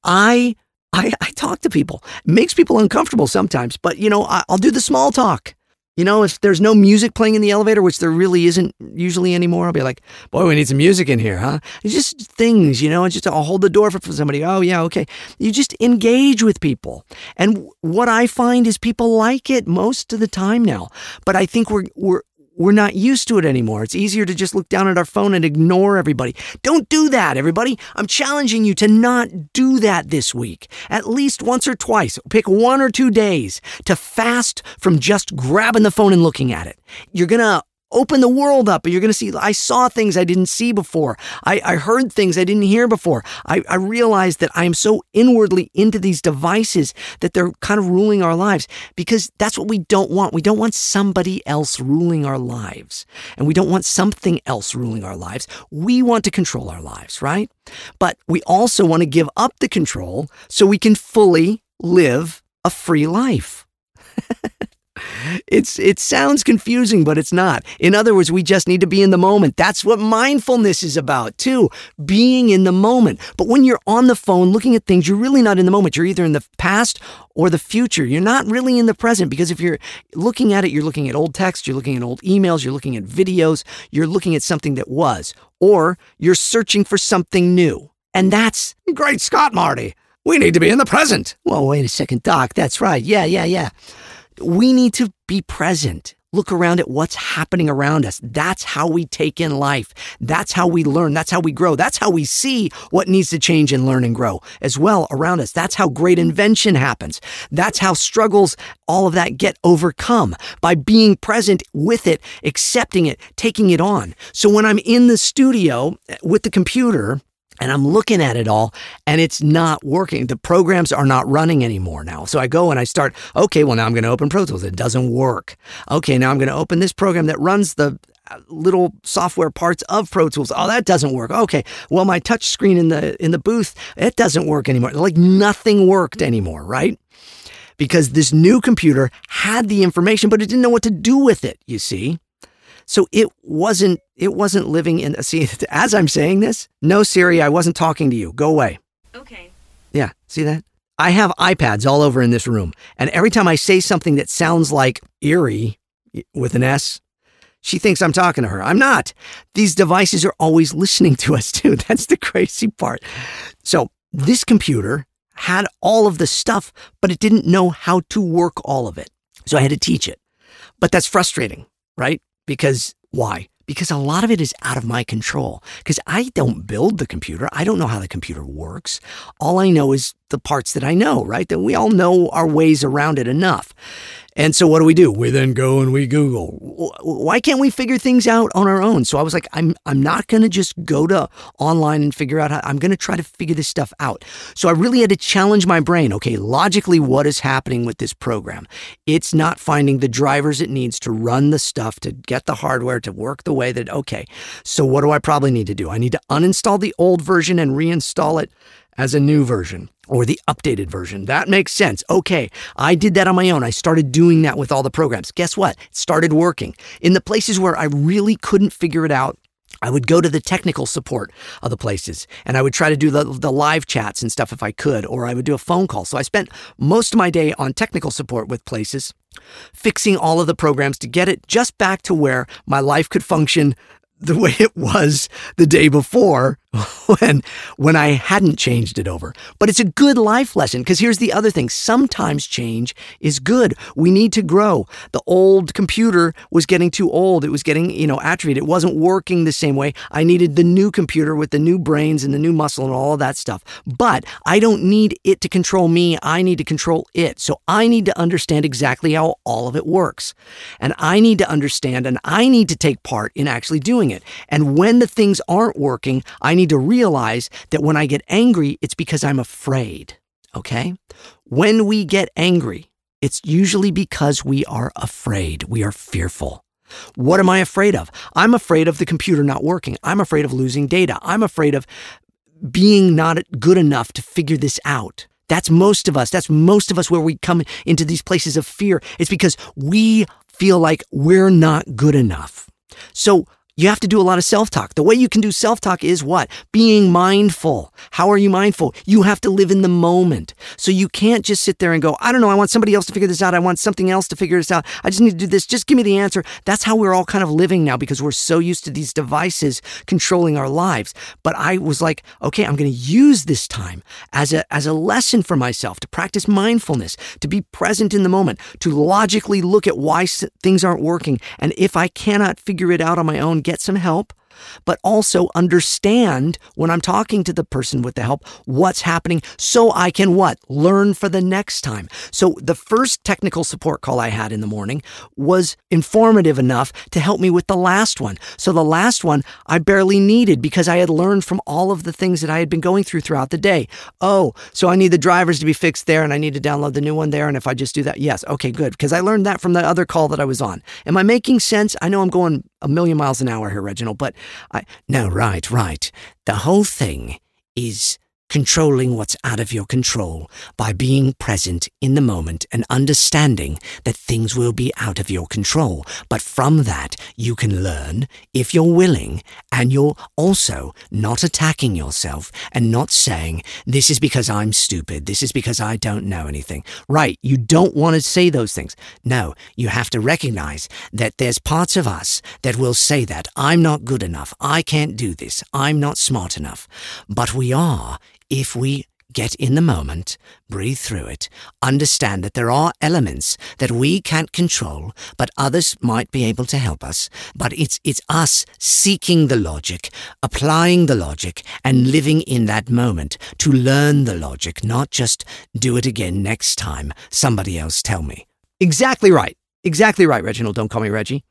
I I, I talk to people. It makes people uncomfortable sometimes, but you know, I, I'll do the small talk. You know, if there's no music playing in the elevator, which there really isn't usually anymore, I'll be like, boy, we need some music in here, huh? It's just things, you know, it's just I'll hold the door for somebody. Oh, yeah, okay. You just engage with people. And what I find is people like it most of the time now. But I think we're, we're, we're not used to it anymore. It's easier to just look down at our phone and ignore everybody. Don't do that, everybody. I'm challenging you to not do that this week. At least once or twice. Pick one or two days to fast from just grabbing the phone and looking at it. You're going to open the world up and you're going to see i saw things i didn't see before. I, I heard things i didn't hear before. I, I realized that i am so inwardly into these devices that they're kind of ruling our lives because that's what we don't want. We don't want somebody else ruling our lives and we don't want something else ruling our lives. We want to control our lives right? But we also want to give up the control so we can fully live a free life it's it sounds confusing but it's not. In other words we just need to be in the moment. That's what mindfulness is about too being in the moment. But when you're on the phone looking at things you're really not in the moment. You're either in the past or the future. You're not really in the present because if you're looking at it you're looking at old text you're looking at old emails you're looking at videos you're looking at something that was or you're searching for something new. And that's great scott marty. We need to be in the present. Well wait a second doc. That's right. Yeah yeah yeah we need to be present. Look around at what's happening around us. That's how we take in life. That's how we learn. That's how we grow. That's how we see what needs to change and learn and grow as well around us. That's how great invention happens. That's how struggles, all of that get overcome by being present with it, accepting it, taking it on. So when I'm in the studio with the computer, and I'm looking at it all and it's not working. The programs are not running anymore now. So I go and I start, okay, well, now I'm going to open Pro Tools. It doesn't work. Okay, now I'm going to open this program that runs the uh, little software parts of Pro Tools. Oh, that doesn't work. Okay. Well, my touch screen in the in the booth, it doesn't work anymore. Like nothing worked anymore, right? Because this new computer had the information, but it didn't know what to do with it, you see? So it wasn't it wasn't living in a see as I'm saying this, no Siri, I wasn't talking to you. Go away. Okay. Yeah, see that? I have iPads all over in this room, and every time I say something that sounds like eerie with an S, she thinks I'm talking to her. I'm not. These devices are always listening to us too. That's the crazy part. So, this computer had all of the stuff, but it didn't know how to work all of it. So I had to teach it. But that's frustrating, right? Because why? Because a lot of it is out of my control. Because I don't build the computer. I don't know how the computer works. All I know is the parts that I know, right? That we all know our ways around it enough. And so what do we do? We then go and we Google. Why can't we figure things out on our own? So I was like, I'm I'm not gonna just go to online and figure out how I'm gonna try to figure this stuff out. So I really had to challenge my brain. Okay, logically, what is happening with this program? It's not finding the drivers it needs to run the stuff, to get the hardware to work the way that okay. So what do I probably need to do? I need to uninstall the old version and reinstall it as a new version or the updated version. That makes sense. Okay, I did that on my own. I started doing that with all the programs. Guess what? It started working. In the places where I really couldn't figure it out, I would go to the technical support of the places and I would try to do the, the live chats and stuff if I could, or I would do a phone call. So I spent most of my day on technical support with places, fixing all of the programs to get it just back to where my life could function the way it was the day before when when I hadn't changed it over. But it's a good life lesson because here's the other thing. Sometimes change is good. We need to grow. The old computer was getting too old. It was getting, you know, atrophied. It wasn't working the same way. I needed the new computer with the new brains and the new muscle and all of that stuff. But I don't need it to control me. I need to control it. So I need to understand exactly how all of it works. And I need to understand and I need to take part in actually doing it. And when the things aren't working, I need to realize that when I get angry, it's because I'm afraid. Okay? When we get angry, it's usually because we are afraid. We are fearful. What am I afraid of? I'm afraid of the computer not working. I'm afraid of losing data. I'm afraid of being not good enough to figure this out. That's most of us. That's most of us where we come into these places of fear. It's because we feel like we're not good enough. So you have to do a lot of self talk. The way you can do self talk is what? Being mindful. How are you mindful? You have to live in the moment. So you can't just sit there and go, I don't know, I want somebody else to figure this out. I want something else to figure this out. I just need to do this. Just give me the answer. That's how we're all kind of living now because we're so used to these devices controlling our lives. But I was like, okay, I'm going to use this time as a, as a lesson for myself to practice mindfulness, to be present in the moment, to logically look at why things aren't working. And if I cannot figure it out on my own, get some help, but also understand when I'm talking to the person with the help what's happening so I can what? Learn for the next time. So the first technical support call I had in the morning was informative enough to help me with the last one. So the last one I barely needed because I had learned from all of the things that I had been going through throughout the day. Oh, so I need the drivers to be fixed there and I need to download the new one there. And if I just do that, yes, okay, good. Because I learned that from the other call that I was on. Am I making sense? I know I'm going a million miles an hour here, Reginald, but I. No, right, right. The whole thing is controlling what's out of your control by being present in the moment and understanding that things will be out of your control. But from that, you can learn if you're willing and you're also not attacking yourself and not saying, this is because I'm stupid. This is because I don't know anything. Right. You don't want to say those things. No, you have to recognize that there's parts of us that will say that I'm not good enough. I can't do this. I'm not smart enough. But we are if we get in the moment, breathe through it, understand that there are elements that we can't control, but others might be able to help us. But it's, it's us seeking the logic, applying the logic, and living in that moment to learn the logic, not just do it again next time. Somebody else tell me. Exactly right. Exactly right, Reginald. Don't call me Reggie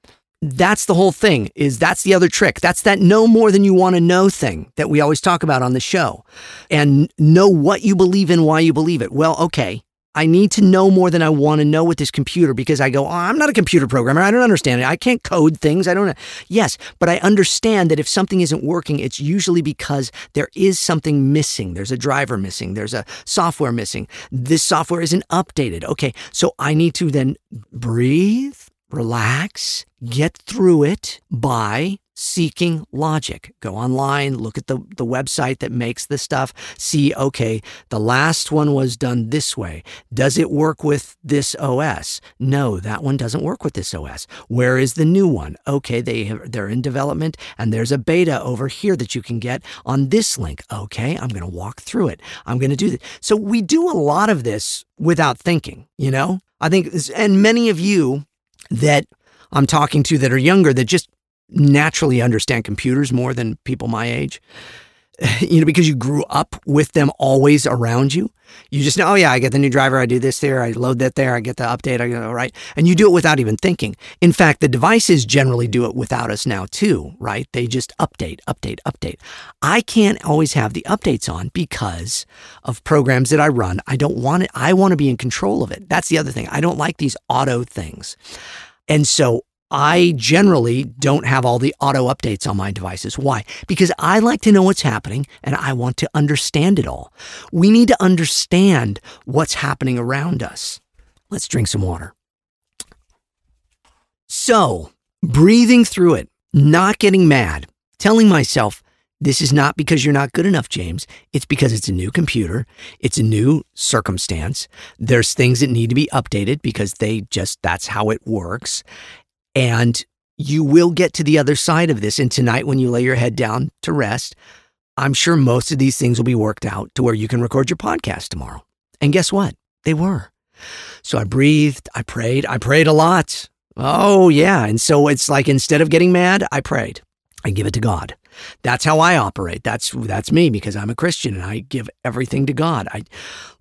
that's the whole thing is that's the other trick. That's that know more than you want to know thing that we always talk about on the show. And know what you believe in why you believe it. Well okay i need to know more than i want to know with this computer because i go oh, i'm not a computer programmer. I don't understand it. I can't code things. I don't know. Yes but i understand that if something isn't working it's usually because there is something missing. There's a driver missing. There's a software missing. This software isn't updated. Okay so i need to then breathe relax, get through it by seeking logic. Go online, look at the, the website that makes the stuff, see, okay, the last one was done this way. Does it work with this OS? No, that one doesn't work with this OS. Where is the new one? Okay, they have, they're in development and there's a beta over here that you can get on this link. Okay, I'm going to walk through it. I'm going to do this. So we do a lot of this without thinking, you know? I think, and many of you that I'm talking to that are younger that just naturally understand computers more than people my age. You know, because you grew up with them always around you. You just know, oh yeah, I get the new driver, I do this there, I load that there, I get the update, I go, right? And you do it without even thinking. In fact, the devices generally do it without us now too, right? They just update, update, update. I can't always have the updates on because of programs that I run. I don't want it, I want to be in control of it. That's the other thing. I don't like these auto things. And so I generally don't have all the auto updates on my devices. Why? Because I like to know what's happening and I want to understand it all. We need to understand what's happening around us. Let's drink some water. So, breathing through it, not getting mad, telling myself, this is not because you're not good enough, James. It's because it's a new computer. It's a new circumstance. There's things that need to be updated because they just, that's how it works. And you will get to the other side of this. And tonight, when you lay your head down to rest, I'm sure most of these things will be worked out to where you can record your podcast tomorrow. And guess what? They were. So I breathed, I prayed, I prayed a lot. Oh, yeah. And so it's like instead of getting mad, I prayed. I give it to God. That's how I operate. That's that's me because I'm a Christian and I give everything to God. I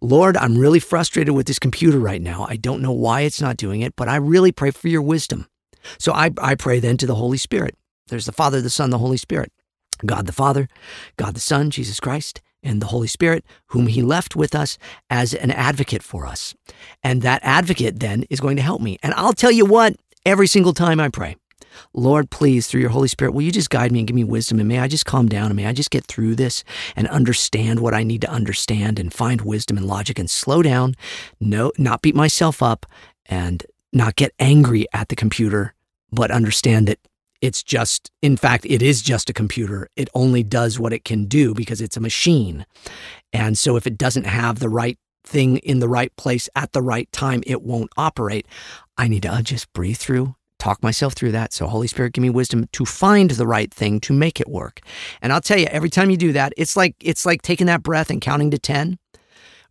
Lord, I'm really frustrated with this computer right now. I don't know why it's not doing it, but I really pray for your wisdom. So I, I pray then to the Holy Spirit. There's the Father, the Son, the Holy Spirit. God the Father, God the Son, Jesus Christ, and the Holy Spirit, whom He left with us as an advocate for us. And that advocate then is going to help me. And I'll tell you what, every single time I pray, Lord, please, through your Holy Spirit, will you just guide me and give me wisdom? And may I just calm down and may I just get through this and understand what I need to understand and find wisdom and logic and slow down, no, not beat myself up and not get angry at the computer, but understand that it's just, in fact, it is just a computer. It only does what it can do because it's a machine. And so if it doesn't have the right thing in the right place at the right time, it won't operate. I need to uh, just breathe through, talk myself through that. So, Holy Spirit, give me wisdom to find the right thing to make it work. And I'll tell you, every time you do that, it's like it's like taking that breath and counting to 10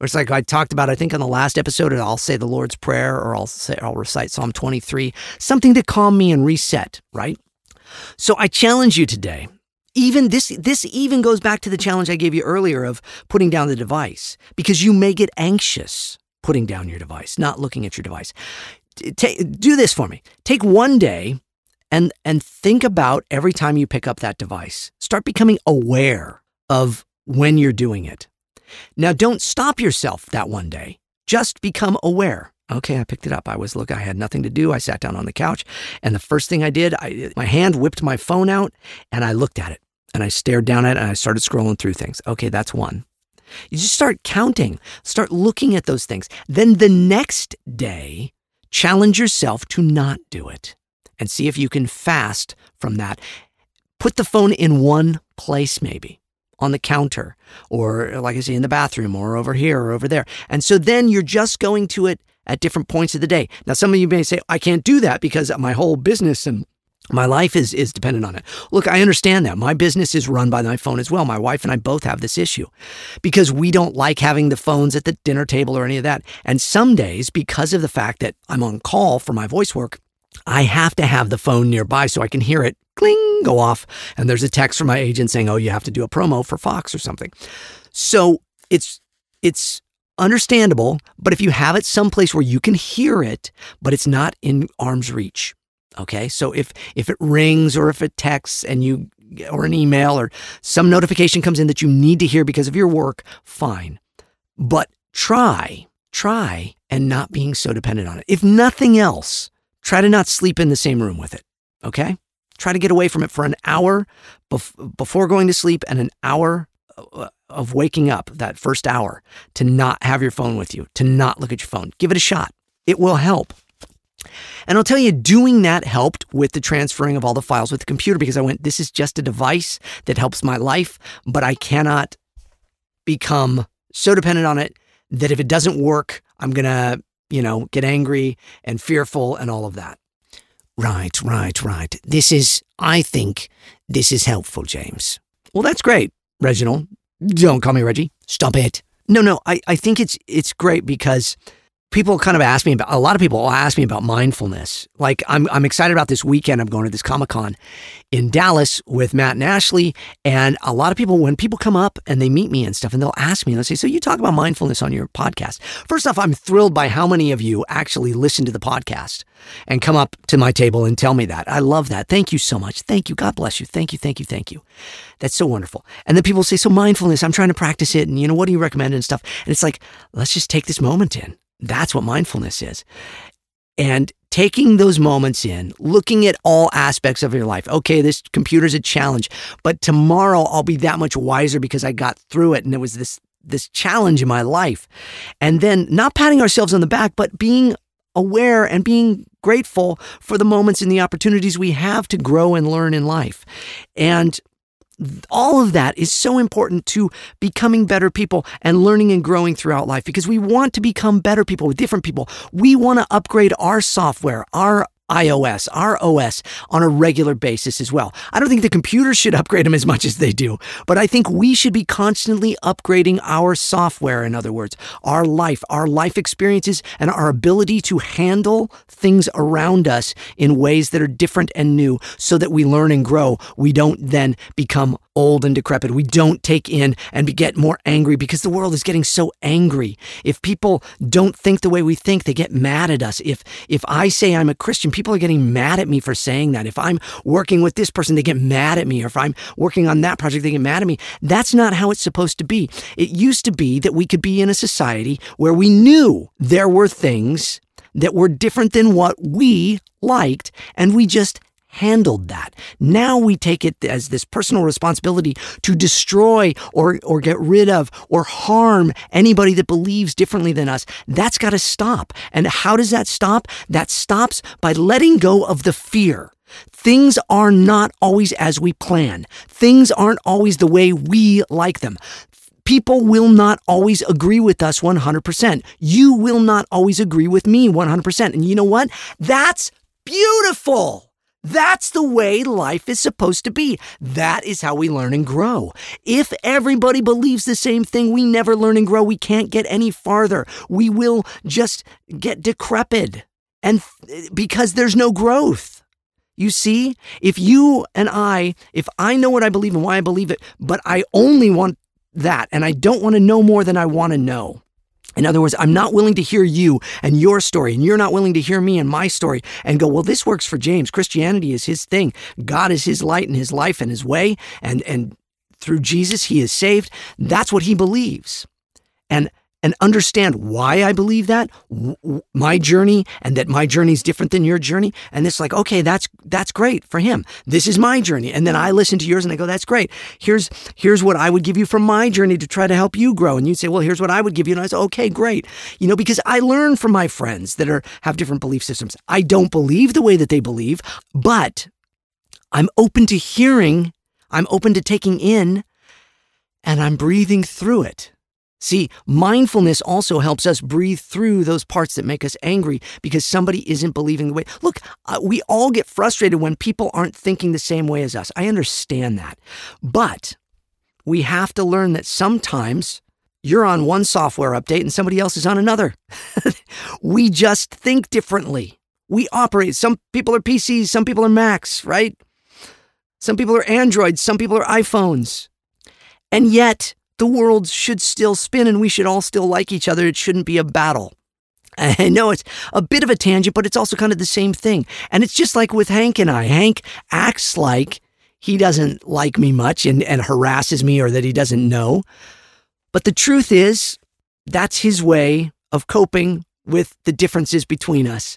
it's like I talked about, I think on the last episode, I'll say the Lord's Prayer or I'll say I'll recite Psalm 23, something to calm me and reset, right? So I challenge you today. Even this this even goes back to the challenge I gave you earlier of putting down the device because you may get anxious putting down your device, not looking at your device. Do this for me. Take one day and and think about every time you pick up that device. Start becoming aware of when you're doing it. Now, don't stop yourself that one day. Just become aware. Okay, I picked it up. I was look, I had nothing to do. I sat down on the couch, and the first thing I did, I my hand whipped my phone out and I looked at it. And I stared down at it and I started scrolling through things. Okay, that's one. You just start counting, start looking at those things. Then the next day, challenge yourself to not do it and see if you can fast from that. Put the phone in one place, maybe on the counter, or like I say, in the bathroom, or over here, or over there. And so then you're just going to it at different points of the day. Now, some of you may say, I can't do that because my whole business and my life is, is dependent on it. Look, I understand that. My business is run by my phone as well. My wife and I both have this issue because we don't like having the phones at the dinner table or any of that. And some days, because of the fact that I'm on call for my voice work, I have to have the phone nearby so I can hear it cling go off. And there's a text from my agent saying, oh, you have to do a promo for Fox or something. So it's, it's understandable, but if you have it someplace where you can hear it, but it's not in arm's reach. Okay. So if, if it rings or if it texts and you, or an email or some notification comes in that you need to hear because of your work, fine. But try, try and not being so dependent on it. If nothing else, try to not sleep in the same room with it. Okay. Try to get away from it for an hour bef- before going to sleep and an hour uh, of waking up, that first hour, to not have your phone with you, to not look at your phone. Give it a shot. It will help. And I'll tell you, doing that helped with the transferring of all the files with the computer because I went, this is just a device that helps my life, but I cannot become so dependent on it that if it doesn't work, I'm going to, you know, get angry and fearful and all of that. Right, right, right. This is, I think, this is helpful, James. Well, that's great, Reginald. Don't call me Reggie. Stop it. No, no, I, I think it's it's great because people kind of ask me about a lot of people ask me about mindfulness. Like I'm I'm excited about this weekend. I'm going to this Comic Con in Dallas with Matt and Ashley. And a lot of people, when people come up and they meet me and stuff, and they'll ask me, and they'll say, So you talk about mindfulness on your podcast. First off, I'm thrilled by how many of you actually listen to the podcast and come up to my table and tell me that. I love that. Thank you so much. Thank you. God bless you. Thank you. Thank you. Thank you. That's so wonderful. And then people say, So mindfulness, I'm trying to practice it. And you know, what do you recommend and stuff? And it's like, let's just take this moment in. That's what mindfulness is. And taking those moments in, looking at all aspects of your life. Okay, this computer's a challenge, but tomorrow I'll be that much wiser because I got through it and there was this this challenge in my life. And then not patting ourselves on the back, but being aware and being grateful for the moments and the opportunities we have to grow and learn in life. And all of that is so important to becoming better people and learning and growing throughout life because we want to become better people with different people. We want to upgrade our software, our iOS, our OS on a regular basis as well. I don't think the computers should upgrade them as much as they do, but I think we should be constantly upgrading our software, in other words, our life, our life experiences, and our ability to handle things around us in ways that are different and new so that we learn and grow. We don't then become old and decrepit. We don't take in and get more angry because the world is getting so angry. If people don't think the way we think, they get mad at us. If if I say I'm a Christian, people are getting mad at me for saying that. If I'm working with this person, they get mad at me. Or if I'm working on that project, they get mad at me. That's not how it's supposed to be. It used to be that we could be in a society where we knew there were things that were different than what we liked, and we just handled that. Now we take it as this personal responsibility to destroy or, or get rid of or harm anybody that believes differently than us. That's got to stop. And how does that stop? That stops by letting go of the fear. Things are not always as we plan. Things aren't always the way we like them. People will not always agree with us 100%. You will not always agree with me 100%. And you know what? That's beautiful. That's the way life is supposed to be. That is how we learn and grow. If everybody believes the same thing, we never learn and grow. We can't get any farther. We will just get decrepit. And th- because there's no growth. You see, if you and I, if I know what I believe and why I believe it, but I only want that and I don't want to know more than I want to know, in other words, I'm not willing to hear you and your story, and you're not willing to hear me and my story and go, well, this works for James. Christianity is his thing. God is his light and his life and his way, and, and through Jesus, he is saved. That's what he believes. And and understand why I believe that, my journey, and that my journey is different than your journey. And it's like, okay, that's that's great for him. This is my journey, and then I listen to yours and I go, that's great. Here's here's what I would give you from my journey to try to help you grow. And you'd say, well, here's what I would give you, and I say, okay, great. You know, because I learn from my friends that are have different belief systems. I don't believe the way that they believe, but I'm open to hearing. I'm open to taking in, and I'm breathing through it. See, mindfulness also helps us breathe through those parts that make us angry because somebody isn't believing the way. Look, uh, we all get frustrated when people aren't thinking the same way as us. I understand that. But we have to learn that sometimes you're on one software update and somebody else is on another. we just think differently. We operate. Some people are PCs, some people are Macs, right? Some people are Androids, some people are iPhones. And yet, the world should still spin and we should all still like each other. It shouldn't be a battle. I know it's a bit of a tangent, but it's also kind of the same thing. And it's just like with Hank and I. Hank acts like he doesn't like me much and, and harasses me or that he doesn't know. But the truth is, that's his way of coping with the differences between us.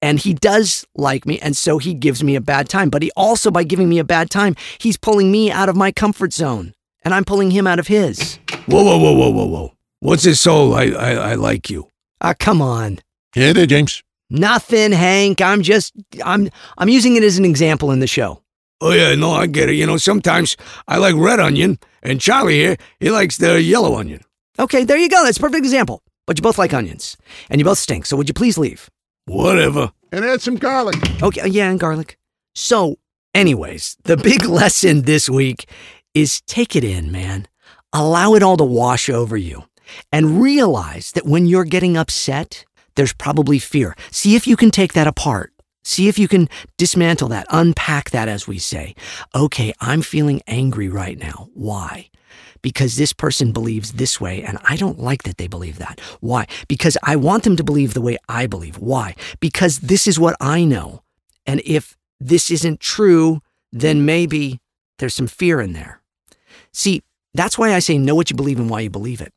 And he does like me, and so he gives me a bad time. But he also, by giving me a bad time, he's pulling me out of my comfort zone and I'm pulling him out of his. Whoa, whoa, whoa, whoa, whoa, whoa. What's this whole I, I, I like you? Ah, come on. Yeah, there, James. Nothing, Hank. I'm just, I'm, I'm using it as an example in the show. Oh, yeah, no, I get it. You know, sometimes I like red onion, and Charlie here, he likes the yellow onion. Okay, there you go. That's a perfect example. But you both like onions, and you both stink. So would you please leave? Whatever. And add some garlic. Okay, yeah, and garlic. So, anyways, the big lesson this week is take it in, man. Allow it all to wash over you and realize that when you're getting upset, there's probably fear. See if you can take that apart. See if you can dismantle that, unpack that, as we say. Okay, I'm feeling angry right now. Why? Because this person believes this way, and I don't like that they believe that. Why? Because I want them to believe the way I believe. Why? Because this is what I know. And if this isn't true, then maybe there's some fear in there. See, that's why I say know what you believe and why you believe it.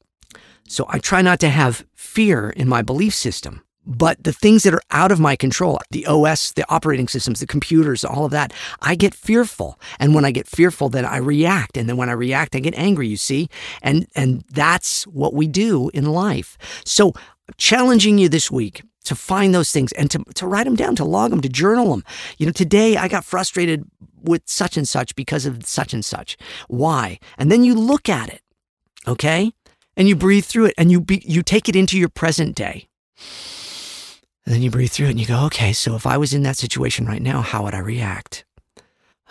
So I try not to have fear in my belief system. But the things that are out of my control, the OS, the operating systems, the computers, all of that, I get fearful. And when I get fearful, then I react. And then when I react, I get angry, you see? And and that's what we do in life. So challenging you this week to find those things and to, to write them down, to log them, to journal them. You know, today I got frustrated with such and such because of such and such. Why? And then you look at it, okay? And you breathe through it and you be, you take it into your present day. And then you breathe through it and you go, okay, so if I was in that situation right now, how would I react?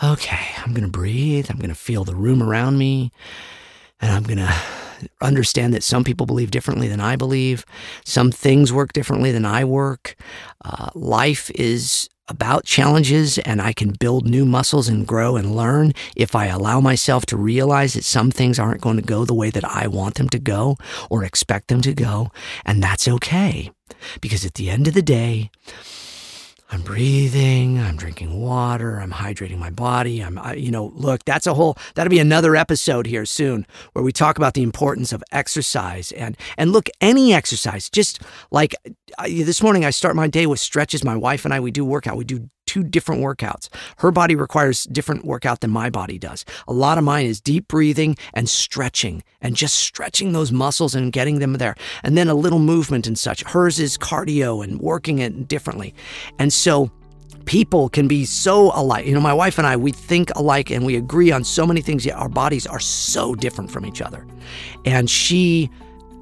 Okay, I'm going to breathe. I'm going to feel the room around me. And I'm going to understand that some people believe differently than I believe. Some things work differently than I work. Uh, life is about challenges and I can build new muscles and grow and learn if I allow myself to realize that some things aren't going to go the way that I want them to go or expect them to go. And that's okay. Because at the end of the day, I'm breathing, I'm drinking water, I'm hydrating my body. I'm, I, you know, look, that's a whole, that'll be another episode here soon where we talk about the importance of exercise. And, and look, any exercise, just like I, this morning, I start my day with stretches. My wife and I, we do workout. We do two different workouts. Her body requires different workout than my body does. A lot of mine is deep breathing and stretching and just stretching those muscles and getting them there. And then a little movement and such. Hers is cardio and working it differently. And so people can be so alike. You know, my wife and I, we think alike and we agree on so many things, yet our bodies are so different from each other. And she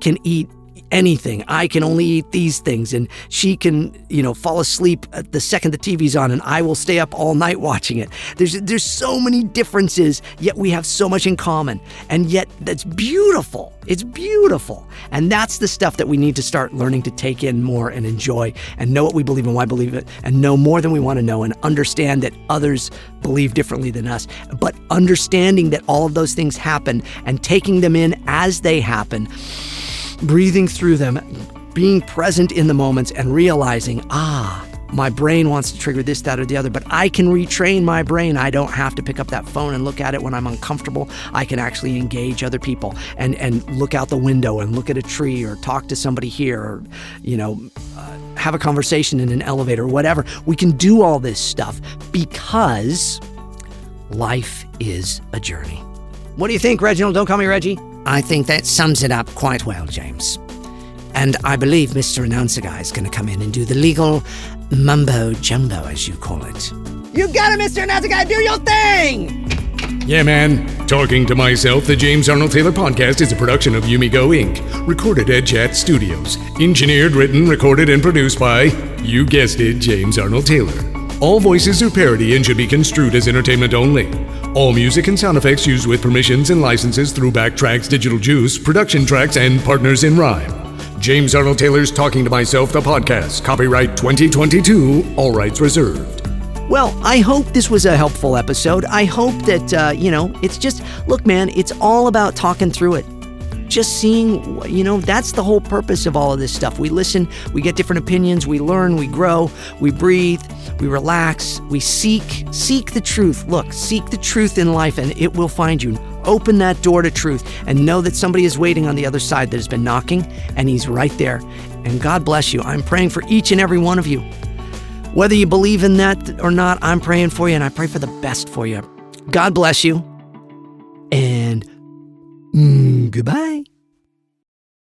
can eat anything. I can only eat these things. And she can, you know, fall asleep the second the TV's on and I will stay up all night watching it. There's there's so many differences, yet we have so much in common. And yet that's beautiful. It's beautiful. And that's the stuff that we need to start learning to take in more and enjoy and know what we believe and why we believe it and know more than we want to know and understand that others believe differently than us. But understanding that all of those things happen and taking them in as they happen breathing through them, being present in the moments, and realizing, ah, my brain wants to trigger this, that, or the other, but I can retrain my brain. I don't have to pick up that phone and look at it when I'm uncomfortable. I can actually engage other people and, and look out the window and look at a tree or talk to somebody here or, you know, uh, have a conversation in an elevator or whatever. We can do all this stuff because life is a journey. What do you think, Reginald? Don't call me Reggie. I think that sums it up quite well, James. And I believe Mr. Announcer Guy is going to come in and do the legal mumbo jumbo, as you call it. You got it, Mr. Announcer Guy. Do your thing. Yeah, man. Talking to myself, the James Arnold Taylor podcast is a production of Yumigo Inc., recorded at Chat Studios. Engineered, written, recorded, and produced by, you guessed it, James Arnold Taylor. All voices are parody and should be construed as entertainment only. All music and sound effects used with permissions and licenses through Backtracks Digital Juice, Production Tracks, and Partners in Rhyme. James Arnold Taylor's Talking to Myself, the podcast. Copyright 2022, all rights reserved. Well, I hope this was a helpful episode. I hope that, uh, you know, it's just, look, man, it's all about talking through it. Just seeing, you know, that's the whole purpose of all of this stuff. We listen, we get different opinions, we learn, we grow, we breathe, we relax, we seek, seek the truth. Look, seek the truth in life and it will find you. Open that door to truth and know that somebody is waiting on the other side that has been knocking and he's right there. And God bless you. I'm praying for each and every one of you. Whether you believe in that or not, I'm praying for you and I pray for the best for you. God bless you. And goodbye.